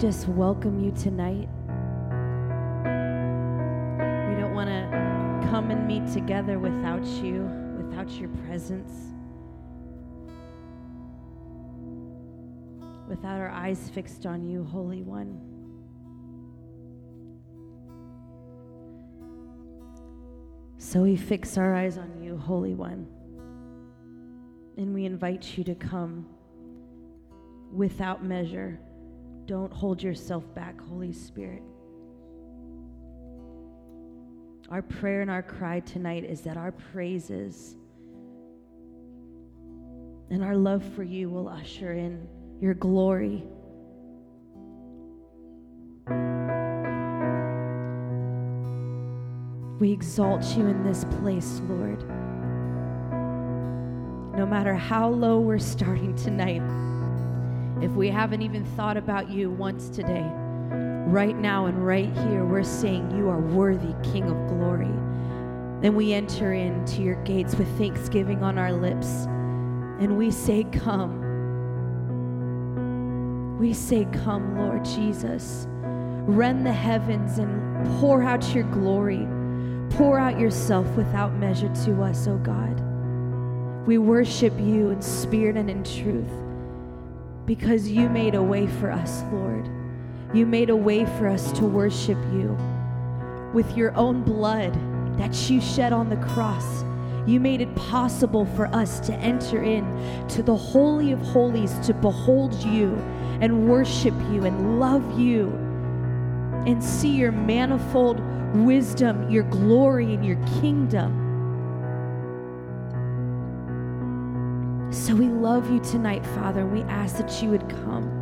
Just welcome you tonight. We don't want to come and meet together without you, without your presence, without our eyes fixed on you, Holy One. So we fix our eyes on you, Holy One, and we invite you to come without measure. Don't hold yourself back, Holy Spirit. Our prayer and our cry tonight is that our praises and our love for you will usher in your glory. We exalt you in this place, Lord. No matter how low we're starting tonight, if we haven't even thought about you once today, right now and right here, we're saying you are worthy, King of glory. Then we enter into your gates with thanksgiving on our lips, and we say, Come. We say, Come, Lord Jesus. Rend the heavens and pour out your glory. Pour out yourself without measure to us, O God. We worship you in spirit and in truth because you made a way for us, Lord. You made a way for us to worship you with your own blood that you shed on the cross. You made it possible for us to enter in to the holy of holies to behold you and worship you and love you and see your manifold wisdom, your glory and your kingdom. So we love you tonight, Father, and we ask that you would come.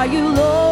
Are you Lord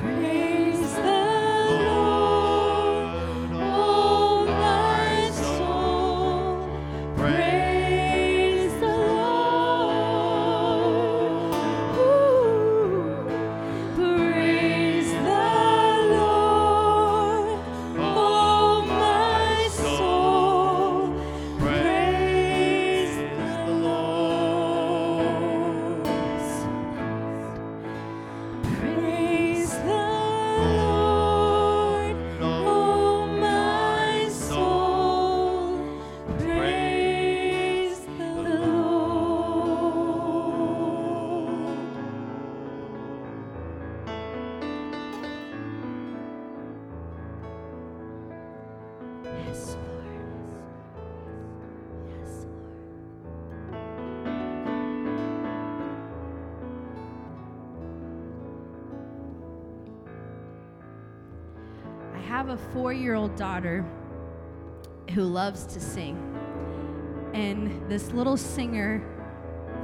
free. Have a four year old daughter who loves to sing. And this little singer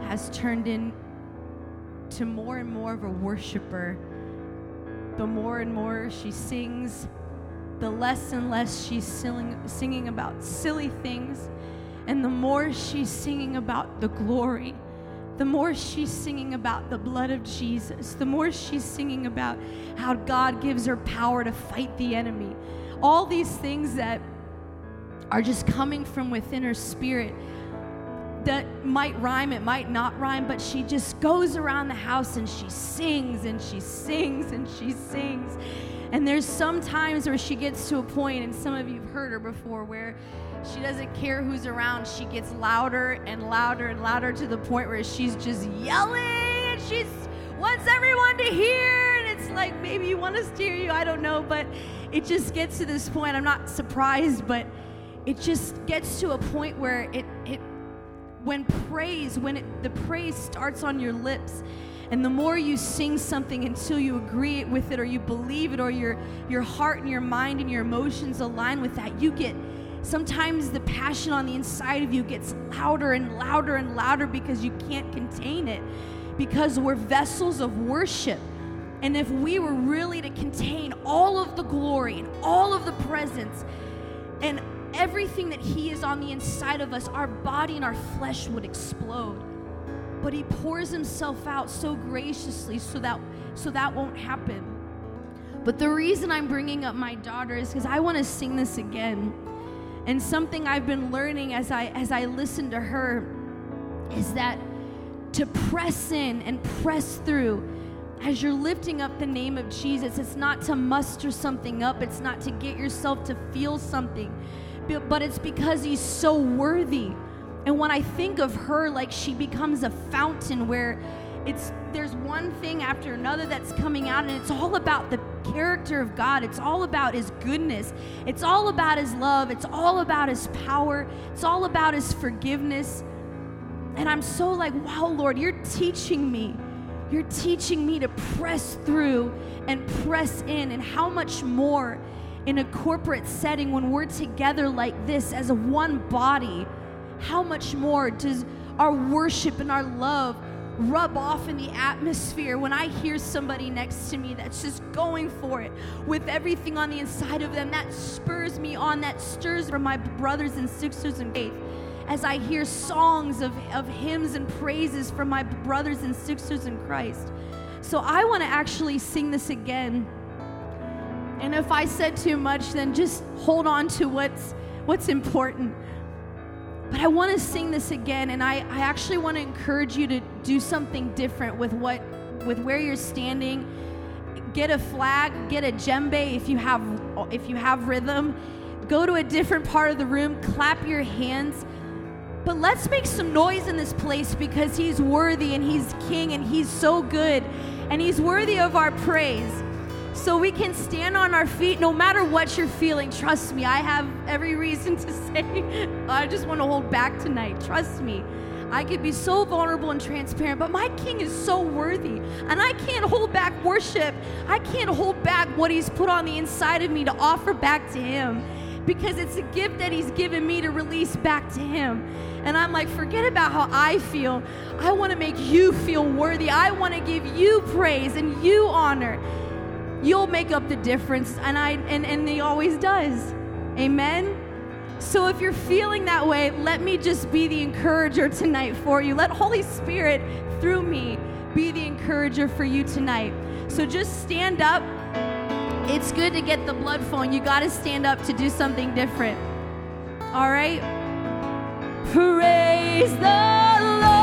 has turned into more and more of a worshiper. The more and more she sings, the less and less she's singing, singing about silly things, and the more she's singing about the glory the more she's singing about the blood of Jesus, the more she's singing about how God gives her power to fight the enemy. All these things that are just coming from within her spirit that might rhyme, it might not rhyme, but she just goes around the house and she sings and she sings and she sings. And there's some times where she gets to a point, and some of you have heard her before, where she doesn't care who's around. She gets louder and louder and louder to the point where she's just yelling and she wants everyone to hear. And it's like, maybe you want us to hear you. I don't know. But it just gets to this point. I'm not surprised, but it just gets to a point where it, it when praise, when it, the praise starts on your lips, and the more you sing something until you agree with it or you believe it or your, your heart and your mind and your emotions align with that, you get Sometimes the passion on the inside of you gets louder and louder and louder because you can't contain it, because we're vessels of worship. And if we were really to contain all of the glory and all of the presence and everything that He is on the inside of us, our body and our flesh would explode. But He pours Himself out so graciously so that, so that won't happen. But the reason I'm bringing up my daughter is because I want to sing this again. And something I've been learning as I as I listen to her is that to press in and press through as you're lifting up the name of Jesus, it's not to muster something up, it's not to get yourself to feel something, but it's because he's so worthy. And when I think of her, like she becomes a fountain where it's there's one thing after another that's coming out and it's all about the character of God. It's all about his goodness. It's all about his love. It's all about his power. It's all about his forgiveness. And I'm so like, wow, Lord, you're teaching me. You're teaching me to press through and press in and how much more in a corporate setting when we're together like this as one body, how much more does our worship and our love rub off in the atmosphere when I hear somebody next to me that's just going for it with everything on the inside of them. That spurs me on, that stirs from my brothers and sisters in faith. As I hear songs of, of hymns and praises from my brothers and sisters in Christ. So I want to actually sing this again. And if I said too much, then just hold on to what's what's important. But I want to sing this again, and I, I actually want to encourage you to do something different with what with where you're standing. Get a flag, get a djembe if you have if you have rhythm. Go to a different part of the room, clap your hands. But let's make some noise in this place because he's worthy and he's king and he's so good and he's worthy of our praise so we can stand on our feet no matter what you're feeling. Trust me, I have every reason to say, I just want to hold back tonight. Trust me. I could be so vulnerable and transparent, but my king is so worthy. And I can't hold back worship. I can't hold back what he's put on the inside of me to offer back to him because it's a gift that he's given me to release back to him. And I'm like, forget about how I feel. I want to make you feel worthy. I want to give you praise and you honor you'll make up the difference. And I and, and he always does. Amen. So if you're feeling that way, let me just be the encourager tonight for you. Let Holy Spirit through me be the encourager for you tonight. So just stand up. It's good to get the blood flowing. You got to stand up to do something different. All right? Praise the Lord.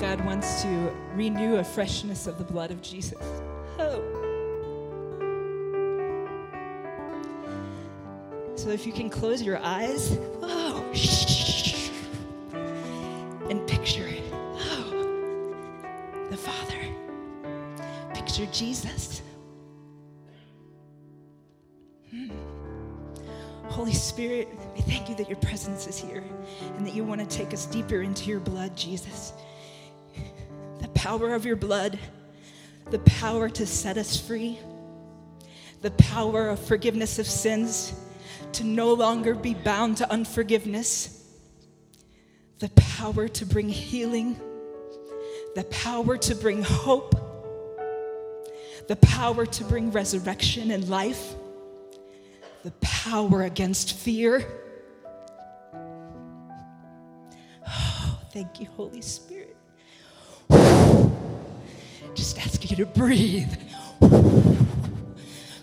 God wants to renew a freshness of the blood of Jesus. Oh. So if you can close your eyes, oh, and picture, oh, the Father. Picture Jesus. Hmm. Holy Spirit, we thank you that your presence is here and that you want to take us deeper into your blood, Jesus. Power of your blood, the power to set us free, the power of forgiveness of sins, to no longer be bound to unforgiveness, the power to bring healing, the power to bring hope, the power to bring resurrection and life, the power against fear. Oh, thank you, Holy Spirit. Just ask you to breathe.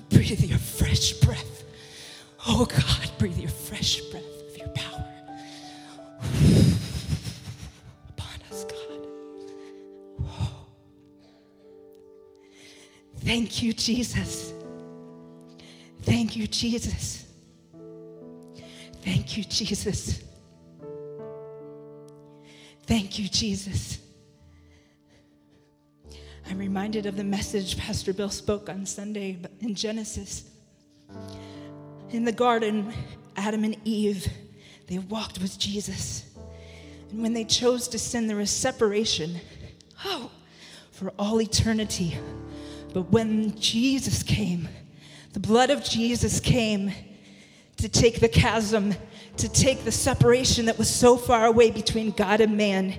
Breathe your fresh breath. Oh God, breathe your fresh breath of your power upon us, God. Thank you, Jesus. Thank you, Jesus. Thank you, Jesus. Thank you, Jesus. I'm reminded of the message Pastor Bill spoke on Sunday in Genesis. In the garden, Adam and Eve, they walked with Jesus. And when they chose to sin, there was separation. Oh, for all eternity. But when Jesus came, the blood of Jesus came to take the chasm, to take the separation that was so far away between God and man.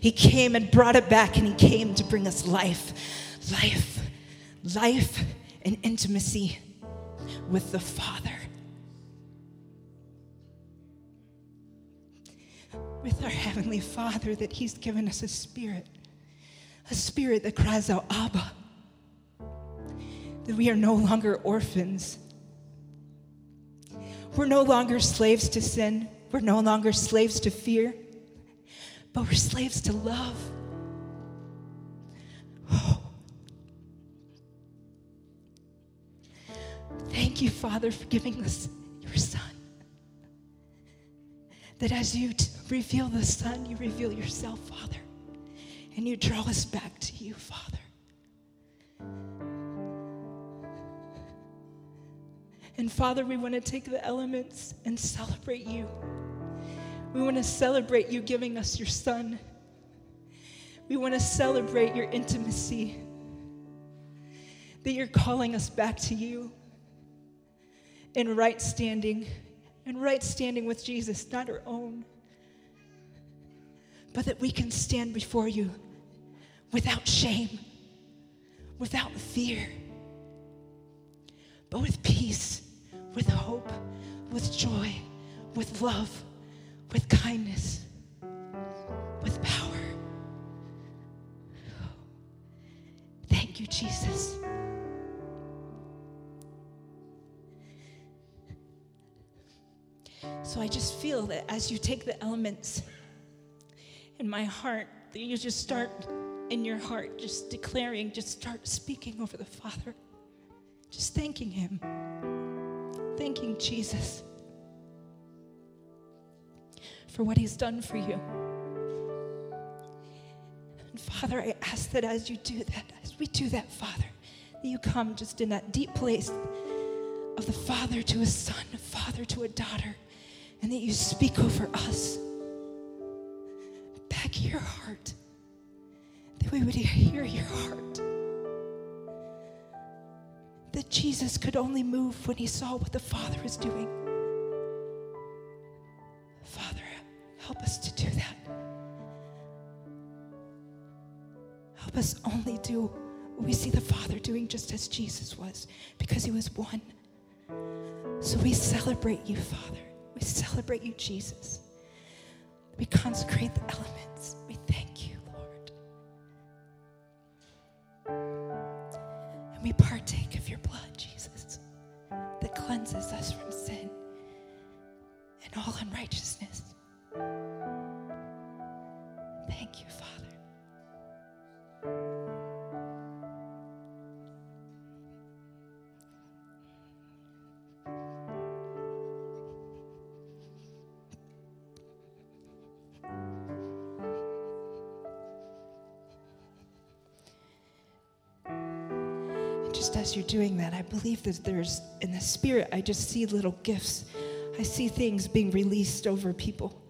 He came and brought it back, and He came to bring us life, life, life, and intimacy with the Father. With our Heavenly Father, that He's given us a spirit, a spirit that cries out, Abba. That we are no longer orphans. We're no longer slaves to sin. We're no longer slaves to fear. But we're slaves to love. Oh. Thank you, Father, for giving us your Son. That as you t- reveal the Son, you reveal yourself, Father. And you draw us back to you, Father. And Father, we want to take the elements and celebrate you. We want to celebrate you giving us your Son. We want to celebrate your intimacy, that you're calling us back to you in right standing, in right standing with Jesus, not our own, but that we can stand before you without shame, without fear, but with peace, with hope, with joy, with love, with kindness, with power. Thank you, Jesus. So I just feel that as you take the elements in my heart, that you just start in your heart, just declaring, just start speaking over the Father, just thanking Him, thanking Jesus for what He's done for you. And Father, I ask that as you do that, as we do that, Father, that you come just in that deep place of the father to a son, a father to a daughter, and that you speak over us. Back your heart, that we would hear your heart. That Jesus could only move when he saw what the Father was doing. Father, help us to do that. Help us only do what we see the Father doing just as Jesus was, because he was one. So we celebrate you, Father. We celebrate you, Jesus. We consecrate the elements. We partake of your blood, Jesus, that cleanses us from sin and all unrighteousness. You're doing that, I believe that there's, in the spirit, I just see little gifts. I see things being released over people.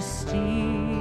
Majesty.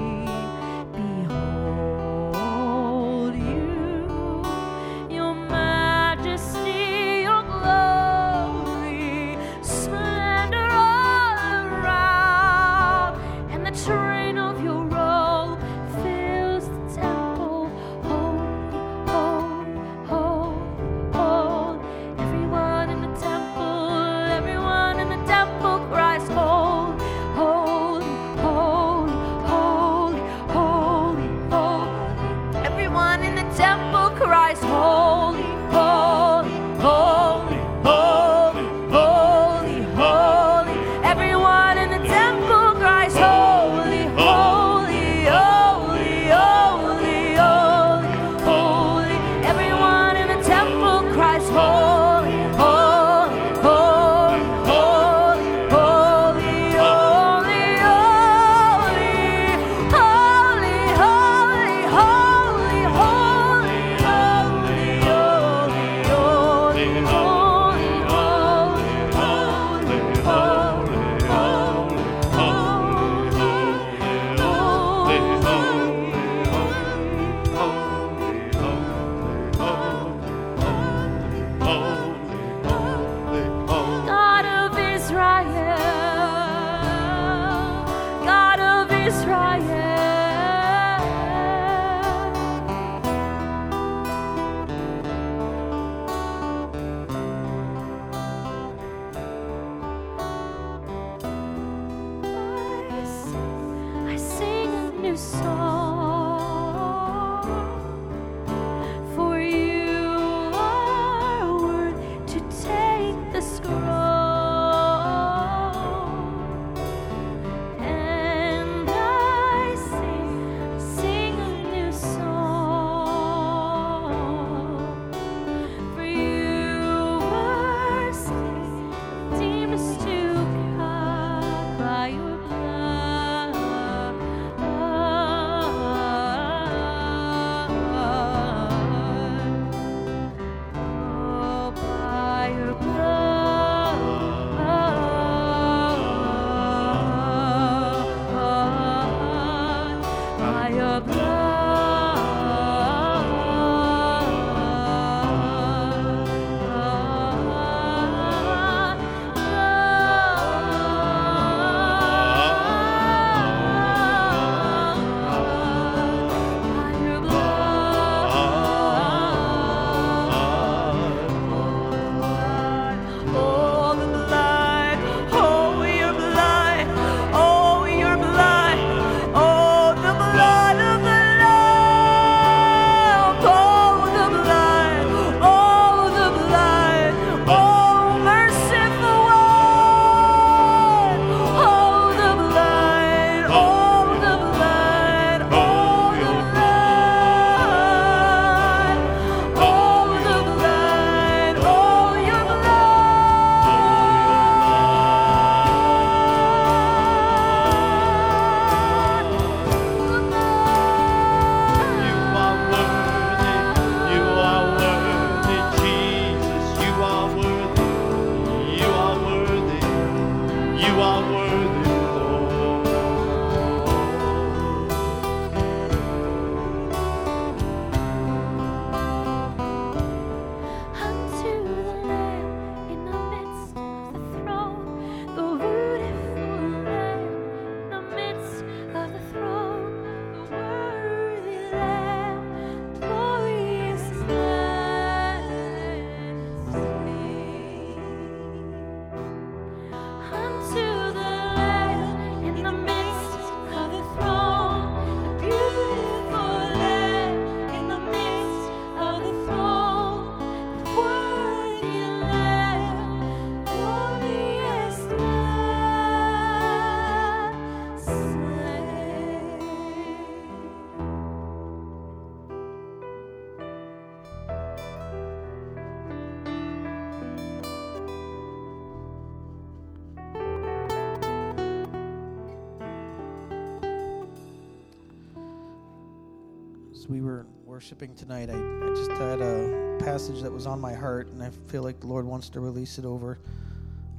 Worshiping tonight, I, I just had a passage that was on my heart, and I feel like the Lord wants to release it over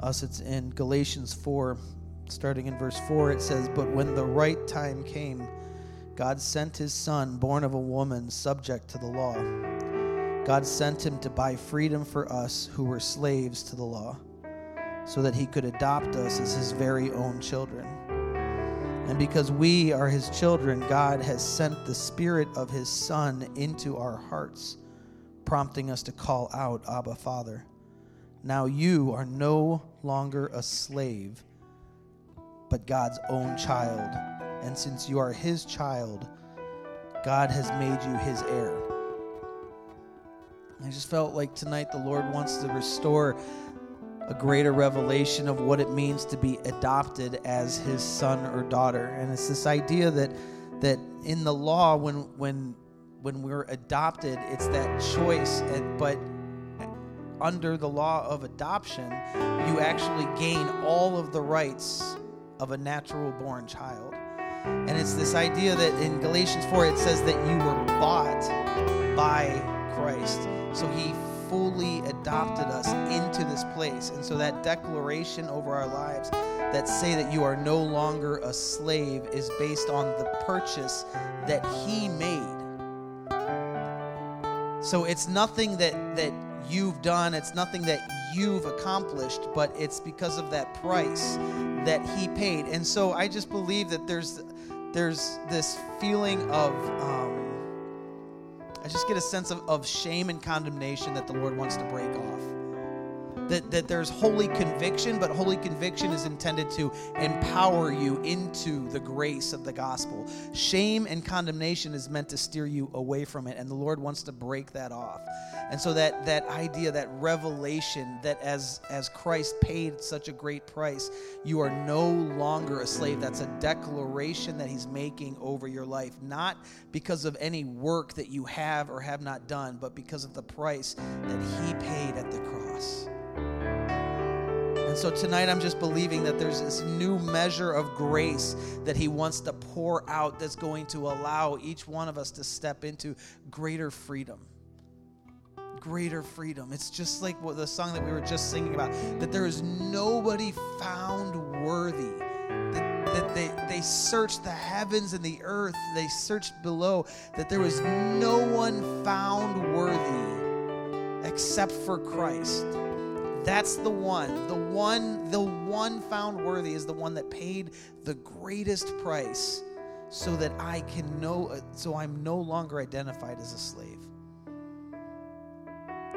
us. It's in Galatians 4, starting in verse 4. It says, But when the right time came, God sent his son, born of a woman, subject to the law. God sent him to buy freedom for us who were slaves to the law, so that he could adopt us as his very own children. And because we are his children, God has sent the Spirit of his Son into our hearts, prompting us to call out, Abba, Father. Now you are no longer a slave, but God's own child. And since you are his child, God has made you his heir. I just felt like tonight the Lord wants to restore a greater revelation of what it means to be adopted as his son or daughter. And it's this idea that that in the law when when when we're adopted, it's that choice and but under the law of adoption, you actually gain all of the rights of a natural born child. And it's this idea that in Galatians 4 it says that you were bought by Christ. So he fully adopted us into this place. And so that declaration over our lives that say that you are no longer a slave is based on the purchase that he made. So it's nothing that that you've done, it's nothing that you've accomplished, but it's because of that price that he paid. And so I just believe that there's there's this feeling of um, I just get a sense of, of shame and condemnation that the Lord wants to break off. That, that there's holy conviction, but holy conviction is intended to empower you into the grace of the gospel. Shame and condemnation is meant to steer you away from it, and the Lord wants to break that off. And so that that idea, that revelation, that as as Christ paid such a great price, you are no longer a slave. That's a declaration that He's making over your life, not because of any work that you have or have not done, but because of the price that He paid at the cross. And so tonight I'm just believing that there's this new measure of grace that He wants to pour out that's going to allow each one of us to step into greater freedom. Greater freedom. It's just like what the song that we were just singing about that there is nobody found worthy. That, that they, they searched the heavens and the earth, they searched below, that there was no one found worthy except for Christ. That's the one. The one the one found worthy is the one that paid the greatest price so that I can know so I'm no longer identified as a slave.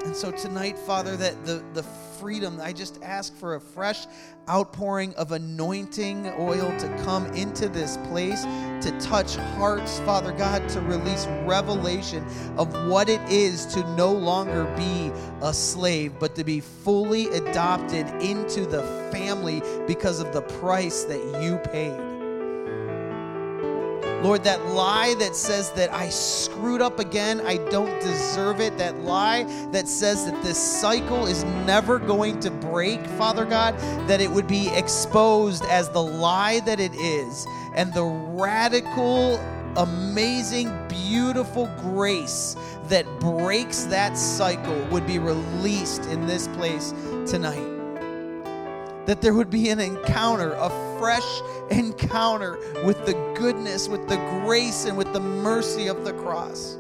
And so tonight, Father, that the, the freedom, I just ask for a fresh outpouring of anointing oil to come into this place, to touch hearts, Father God, to release revelation of what it is to no longer be a slave, but to be fully adopted into the family because of the price that you paid. Lord, that lie that says that I screwed up again, I don't deserve it, that lie that says that this cycle is never going to break, Father God, that it would be exposed as the lie that it is, and the radical, amazing, beautiful grace that breaks that cycle would be released in this place tonight that there would be an encounter, a fresh encounter with the goodness, with the grace, and with the mercy of the cross.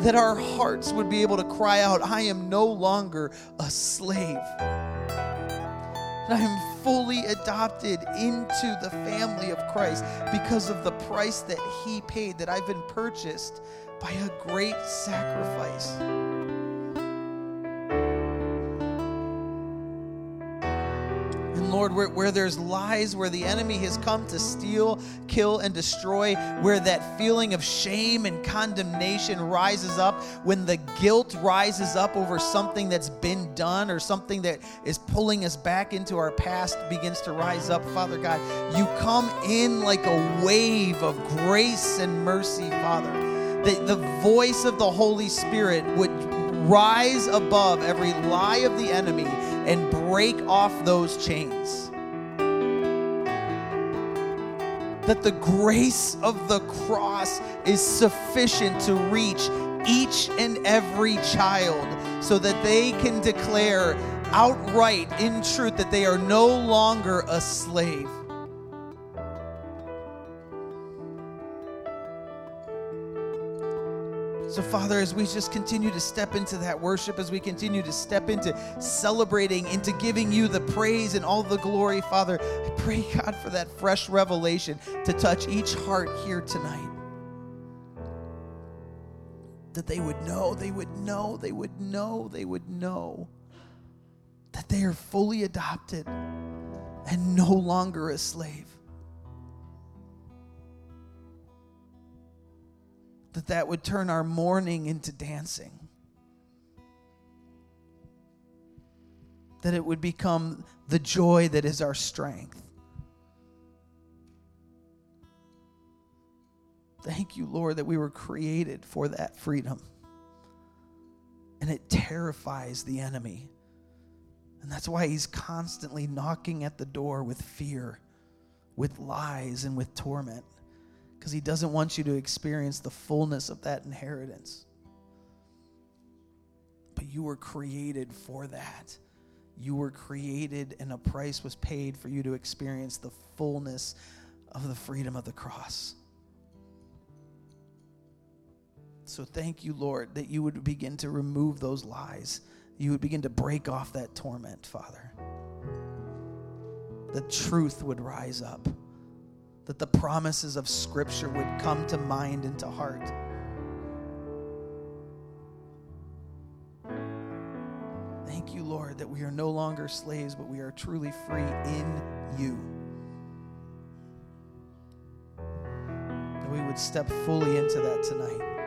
That our hearts would be able to cry out, I am no longer a slave. I am fully adopted into the family of Christ because of the price that He paid, that I've been purchased by a great sacrifice. Lord, where, where there's lies, where the enemy has come to steal, kill, and destroy, where that feeling of shame and condemnation rises up, when the guilt rises up over something that's been done or something that is pulling us back into our past begins to rise up, Father God, you come in like a wave of grace and mercy, Father. That the voice of the Holy Spirit would rise above every lie of the enemy and break off those chains. that the grace of the cross is sufficient to reach each and every child so that they can declare outright in truth that they are no longer a slave. So, Father, as we just continue to step into that worship, as we continue to step into celebrating, into giving you the praise and all the glory, Father, I pray, God, for that fresh revelation to touch each heart here tonight. That they would know, they would know, they would know, they would know that they are fully adopted and no longer a slave. That that would turn our mourning into dancing. That it would become the joy that is our strength. Thank you, Lord, that we were created for that freedom. And it terrifies the enemy. And that's why he's constantly knocking at the door with fear, with lies, and with torment because He doesn't want you to experience the fullness of that inheritance. But you were created for that. You were created, and a price was paid for you to experience the fullness of the freedom of the cross. So thank you, Lord, that you would begin to remove those lies. You would begin to break off that torment, Father. The truth would rise up that the promises of Scripture would come to mind and to heart. Thank you, Lord, that we are no longer slaves, but we are truly free in you. That we would step fully into that tonight.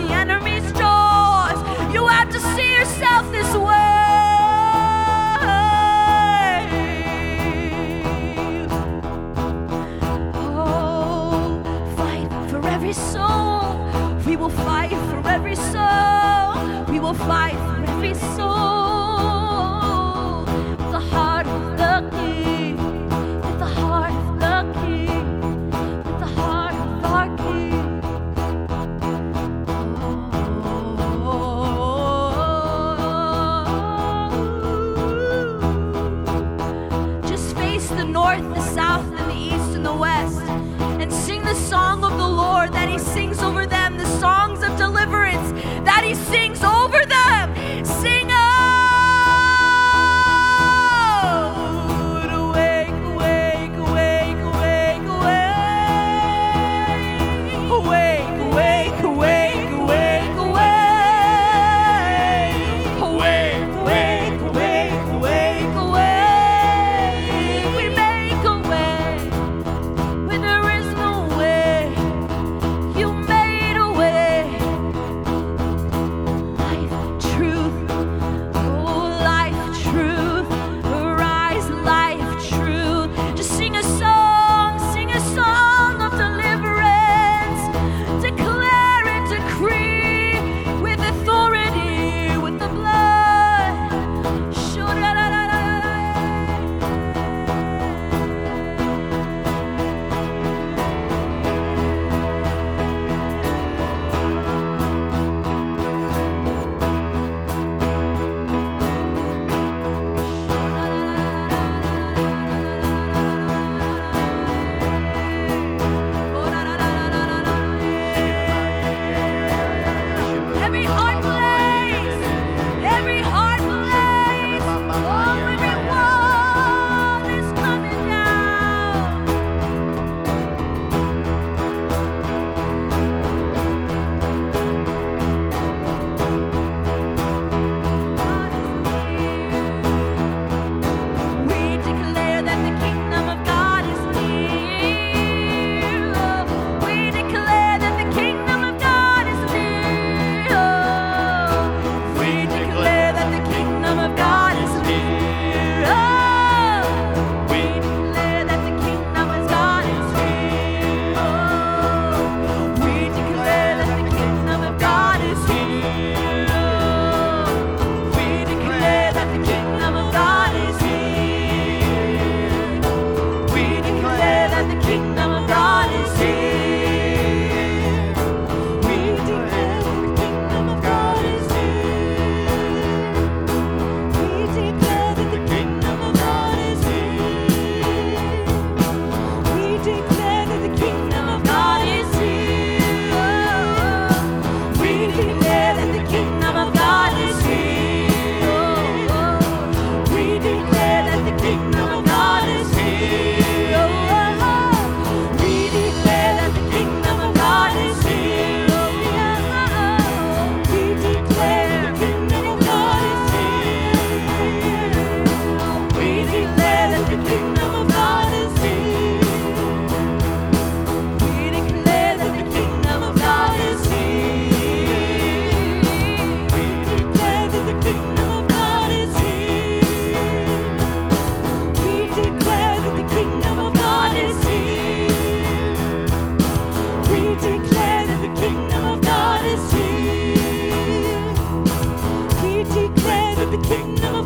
the enemy's jaws. You have to see yourself this way. Oh, fight for every soul. We will fight for every soul. We will fight for every soul. The kingdom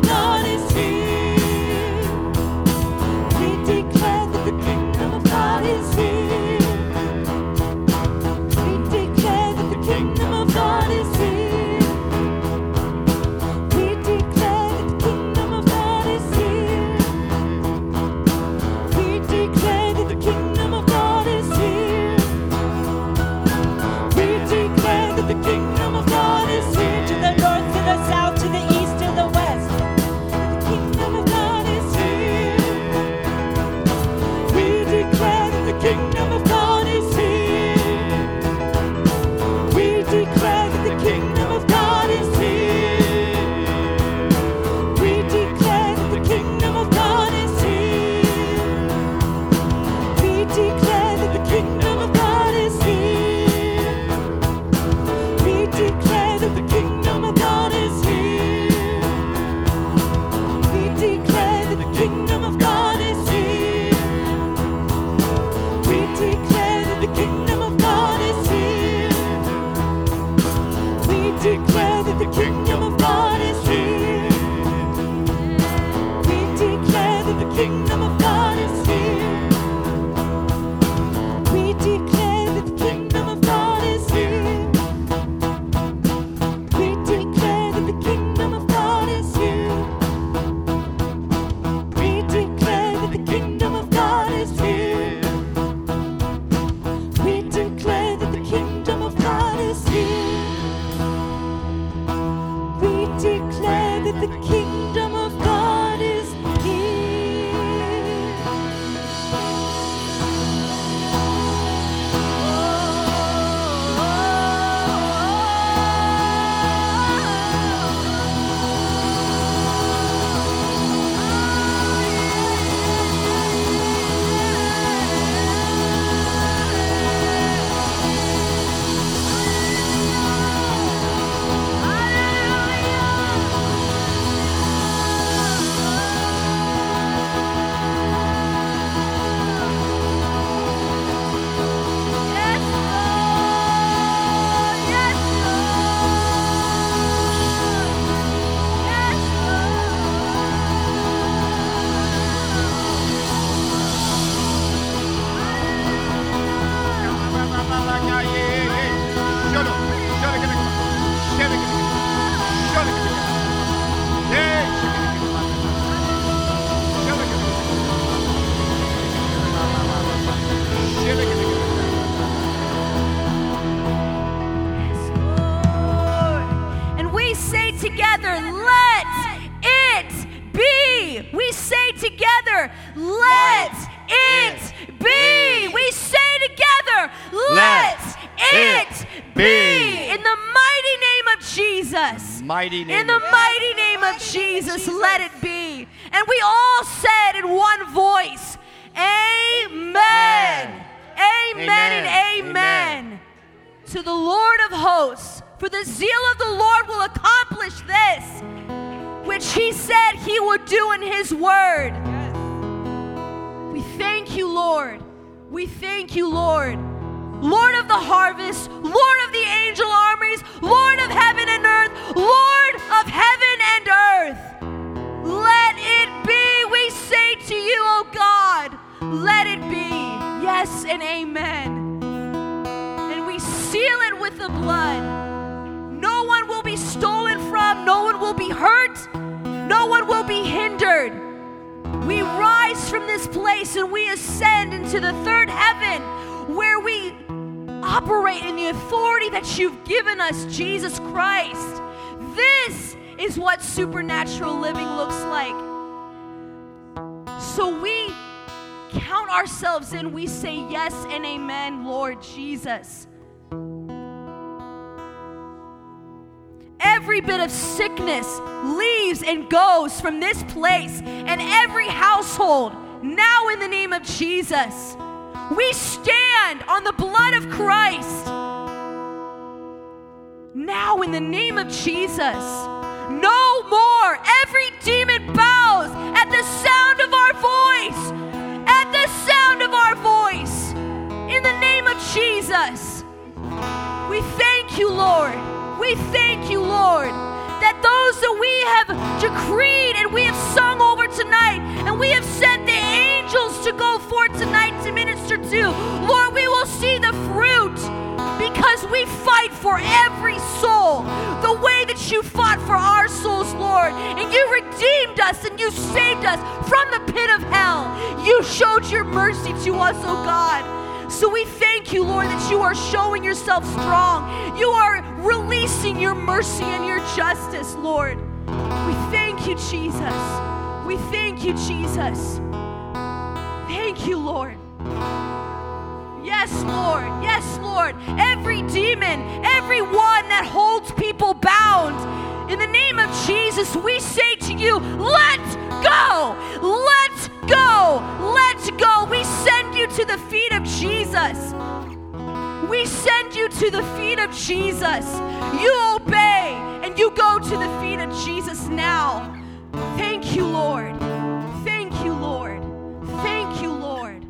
Jesus. That you've given us, Jesus Christ. This is what supernatural living looks like. So we count ourselves in, we say yes and amen, Lord Jesus. Every bit of sickness leaves and goes from this place and every household now in the name of Jesus. We stand on the blood of Christ now in the name of Jesus. No more. Every demon bows at the sound of our voice. At the sound of our voice. In the name of Jesus. We thank you, Lord. We thank you, Lord, that those that we have decreed and we have sung over tonight, and we have sent the angels to go forth tonight to minister to, Lord, we will see the fruit because we fight for every soul the way that you fought for our souls, Lord. And you redeemed us and you saved us from the pit of hell. You showed your mercy to us, oh God. So we thank you, Lord, that you are showing yourself strong. You are releasing your mercy and your justice, Lord. We thank you, Jesus. We thank you, Jesus. Thank you, Lord. Yes, Lord. Yes, Lord. Every demon, every one that holds people bound, in the name of Jesus, we say to you, let go. Let go. Let go. We send you to the feet of Jesus. We send you to the feet of Jesus. You obey and you go to the feet of Jesus now. Thank you, Lord. Thank you, Lord. Thank you, Lord.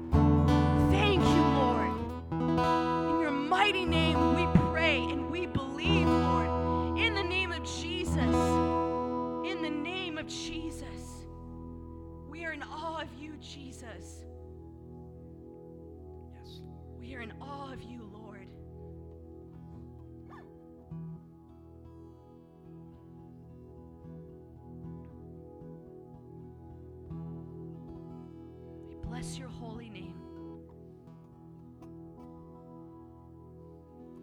Thank you, Lord. In your mighty name we pray of Jesus. We are in awe of you, Jesus. Yes, Lord. We are in awe of you, Lord. We bless your holy name.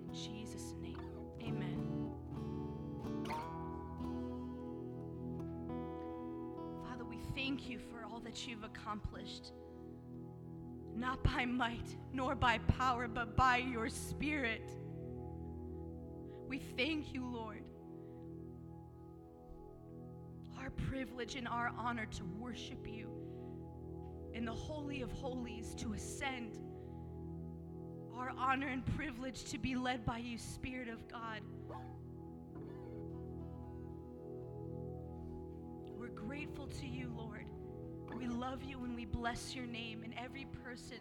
In Jesus' thank you for all that you've accomplished not by might nor by power, but by your Spirit. We thank you, Lord. Our privilege and our honor to worship you in the Holy of Holies, to ascend. Our honor and privilege to be led by you, Spirit of God. We're grateful to you, Lord. We love you and we bless your name. And every person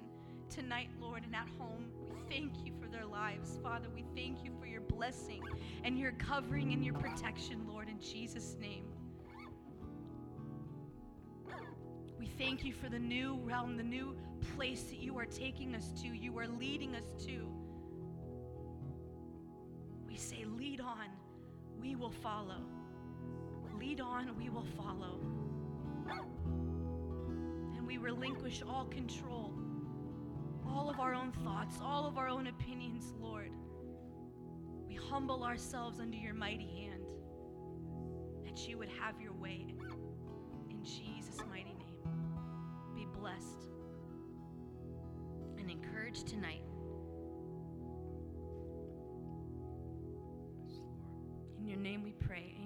tonight, Lord, and at home, we thank you for their lives. Father, we thank you for your blessing and your covering and your protection, Lord, in Jesus' name. We thank you for the new realm, the new place that you are taking us to, you are leading us to. We say, Lead on, we will follow. Lead on, we will follow. We relinquish all control, all of our own thoughts, all of our own opinions, Lord. We humble ourselves under your mighty hand that you would have your way. In Jesus' mighty name, be blessed and encouraged tonight. In your name we pray.